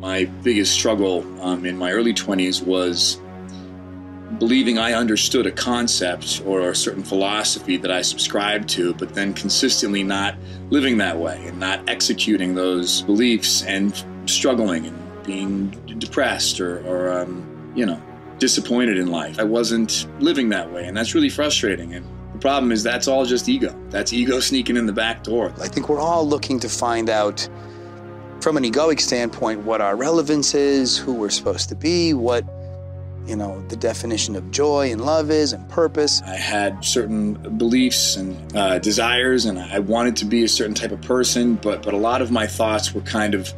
My biggest struggle um, in my early 20s was believing I understood a concept or a certain philosophy that I subscribed to, but then consistently not living that way and not executing those beliefs and struggling and being depressed or, or um, you know, disappointed in life. I wasn't living that way, and that's really frustrating. And the problem is that's all just ego. That's ego sneaking in the back door. I think we're all looking to find out from an egoic standpoint what our relevance is, who we're supposed to be, what you know the definition of joy and love is and purpose. I had certain beliefs and uh, desires and i wanted to be a certain type of person but but a lot of my thoughts were kind of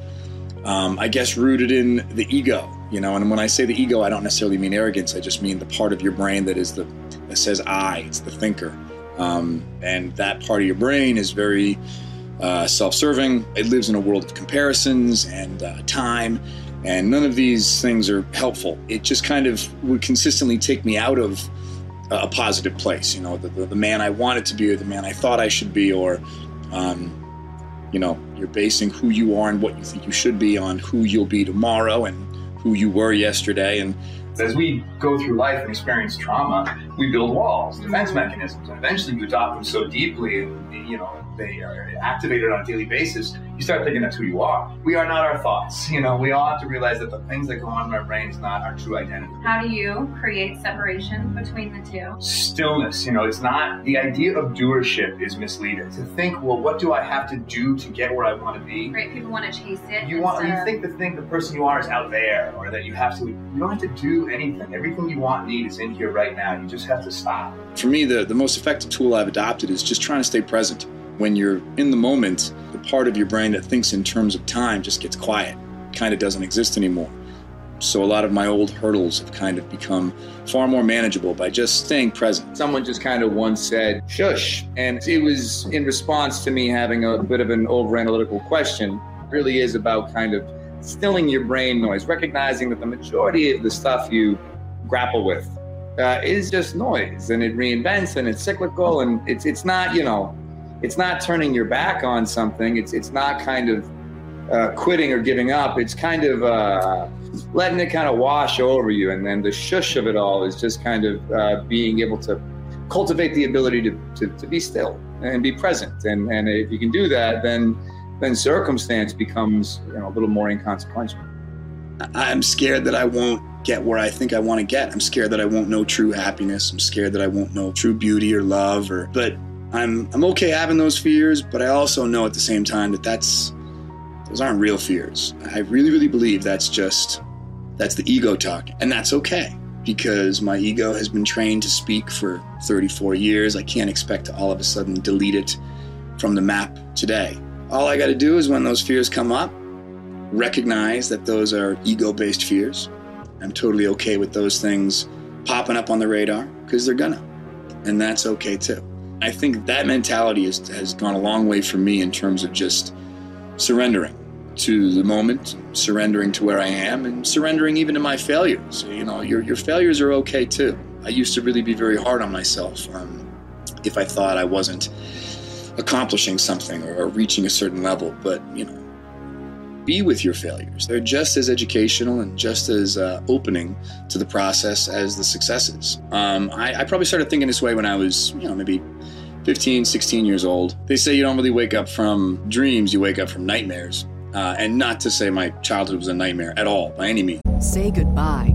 um, i guess rooted in the ego you know? And when i say the ego i don't necessarily mean arrogance. I just mean the part of your brain that is the that says i it's the thinker. Um, and that part of your brain is very uh, self-serving it lives in a world of comparisons and uh, time and none of these things are helpful. It just kind of would consistently take me out of a positive place. You know, the, the, the man I wanted to be, or the man I thought I should be, or, um, you know, you're basing who you are and what you think you should be on who you'll be tomorrow and who you were yesterday. And as we go through life and experience trauma, we build walls, defense mechanisms, and eventually you adopt them so deeply, you know, they are activated on a daily basis, you start thinking that's who you are. We are not our thoughts. You know, we all have to realize that the things that go on in our brain is not our true identity. How do you create separation between the two? Stillness. You know, it's not the idea of doership is misleading. To think, well, what do I have to do to get where I want to be? Right. People want to chase it. You want. You think the thing, the person you are, is out there, or that you have to. You don't have to do anything. Everything you want, need is in here right now. You just have to stop. For me, the the most effective tool I've adopted is just trying to stay present when you're in the moment, the part of your brain that thinks in terms of time just gets quiet, kind of doesn't exist anymore. So a lot of my old hurdles have kind of become far more manageable by just staying present. Someone just kind of once said, shush. And it was in response to me having a bit of an over analytical question. It really is about kind of stilling your brain noise, recognizing that the majority of the stuff you grapple with uh, is just noise and it reinvents and it's cyclical and it's, it's not, you know, it's not turning your back on something. It's it's not kind of uh, quitting or giving up. It's kind of uh, letting it kind of wash over you, and then the shush of it all is just kind of uh, being able to cultivate the ability to, to, to be still and be present. And and if you can do that, then then circumstance becomes you know a little more inconsequential. I'm scared that I won't get where I think I want to get. I'm scared that I won't know true happiness. I'm scared that I won't know true beauty or love or but I'm I'm okay having those fears, but I also know at the same time that that's those aren't real fears. I really really believe that's just that's the ego talking, and that's okay because my ego has been trained to speak for 34 years. I can't expect to all of a sudden delete it from the map today. All I got to do is when those fears come up, recognize that those are ego-based fears. I'm totally okay with those things popping up on the radar because they're gonna, and that's okay too. I think that mentality is, has gone a long way for me in terms of just surrendering to the moment, surrendering to where I am, and surrendering even to my failures. You know, your, your failures are okay too. I used to really be very hard on myself um, if I thought I wasn't accomplishing something or, reaching a certain level. But, you know, be with your failures. They're just as educational and just as uh, opening to the process as the successes. Um, I, I, probably started thinking this way when I was, you know, maybe 15, 16 years old. They say you don't really wake up from dreams, you wake up from nightmares. Uh, and not to say my childhood was a nightmare at all, by any means. Say goodbye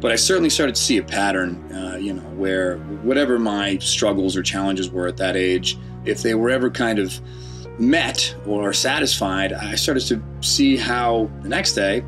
But I certainly started to see a pattern, uh, you know, where whatever my struggles or challenges were at that age, if they were ever kind of met or satisfied, I started to see how the next day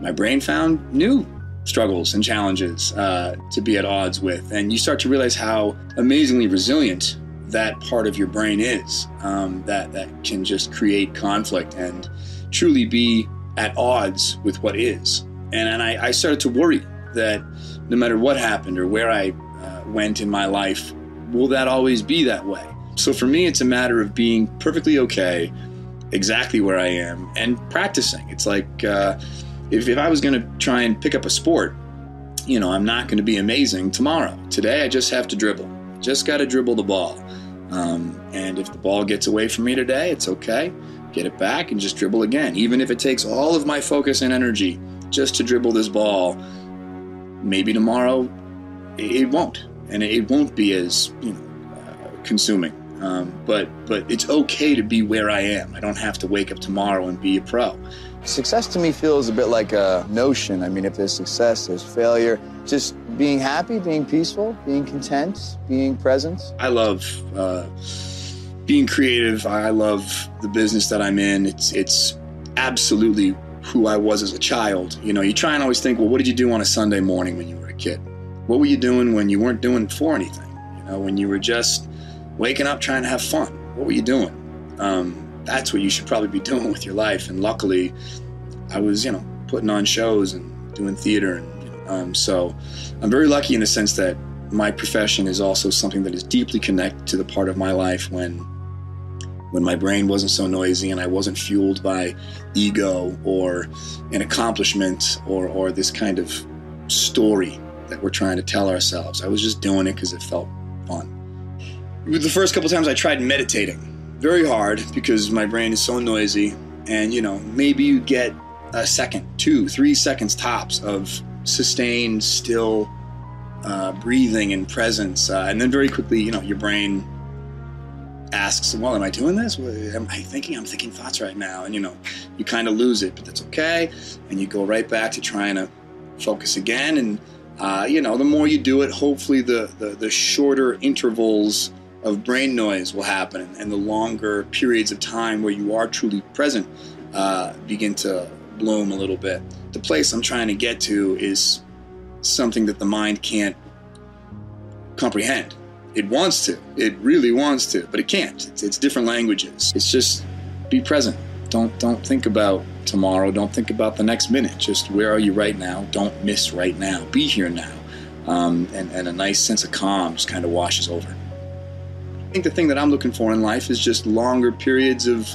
my brain found new struggles and challenges uh, to be at odds with. And you start to realize how amazingly resilient that part of your brain is um, that that can just create conflict and truly be at odds with what is. And, and I, I started to worry that no matter what happened or where I uh, went in my life, will that always be that way? So for me, it's a matter of being perfectly okay exactly where I am and practicing. It's like uh, if, if I was going to try and pick up a sport, you know, I'm not going to be amazing tomorrow. Today, I just have to dribble. Just got to dribble the ball. Um, and if the ball gets away from me today, it's okay. Get it back and just dribble again. Even if it takes all of my focus and energy just to dribble this ball, maybe tomorrow it won't. And it won't be as, you know, uh, consuming. Um, but but it's okay to be where I am. I don't have to wake up tomorrow and be a pro. Success to me feels a bit like a notion. I mean, if there's success, there's failure. Just being happy, being peaceful, being content, being present. I love uh, being creative. I love the business that I'm in. It's it's absolutely who I was as a child. You know, you try and always think, well, what did you do on a Sunday morning when you were a kid? What were you doing when you weren't doing for anything? You know, when you were just waking up trying to have fun. What were you doing? Um, that's what you should probably be doing with your life. And luckily, I was, you know, putting on shows and doing theater. And um, so I'm very lucky in the sense that my profession is also something that is deeply connected to the part of my life when when my brain wasn't so noisy and I wasn't fueled by ego or an accomplishment or, or this kind of story that we're trying to tell ourselves. I was just doing it because it felt fun. The first couple times I tried meditating, very hard because my brain is so noisy, and you know, maybe you get a second, two, three seconds tops of sustained, still uh, breathing and presence, uh, and then very quickly, you know, your brain asks, "Well, am I doing this? Am I thinking? I'm thinking thoughts right now," and you know, you kind of lose it, but that's okay, and you go right back to trying to focus again, and uh, you know, the more you do it, hopefully, the, the the shorter intervals of brain noise will happen, and the longer periods of time where you are truly present uh, begin to bloom a little bit. The place I'm trying to get to is something that the mind can't comprehend. It wants to, it really wants to, but it can't. It's, it's different languages. It's just be present. Don't don't think about tomorrow. Don't think about the next minute. Just where are you right now? Don't miss right now. Be here now. Um, and, and a nice sense of calm just kind of washes over. I think the thing that I'm looking for in life is just longer periods of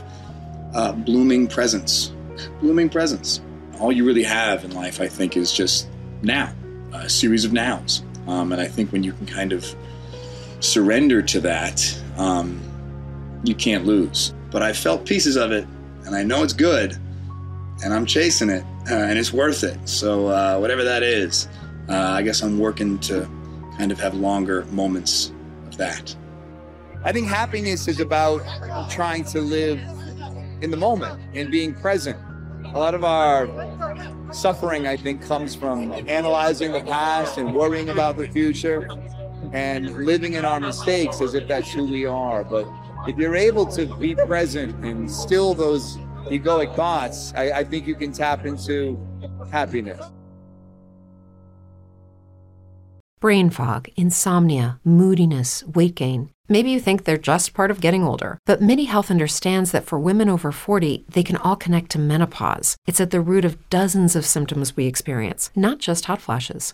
uh, blooming presence. Blooming presence. All you really have in life, I think, is just now, a series of nows. Um, and I think when you can kind of surrender to that, um, you can't lose. But I felt pieces of it, and I know it's good, and I'm chasing it, uh, and it's worth it. So, uh, whatever that is, uh, I guess I'm working to kind of have longer moments of that. I think happiness is about trying to live in the moment and being present. A lot of our suffering, I think, comes from analyzing the past and worrying about the future and living in our mistakes as if that's who we are. But if you're able to be present and still those egoic thoughts, I, I think you can tap into happiness. Brain fog, insomnia, moodiness, weight gain. Maybe you think they're just part of getting older, but MIDI Health understands that for women over 40, they can all connect to menopause. It's at the root of dozens of symptoms we experience, not just hot flashes.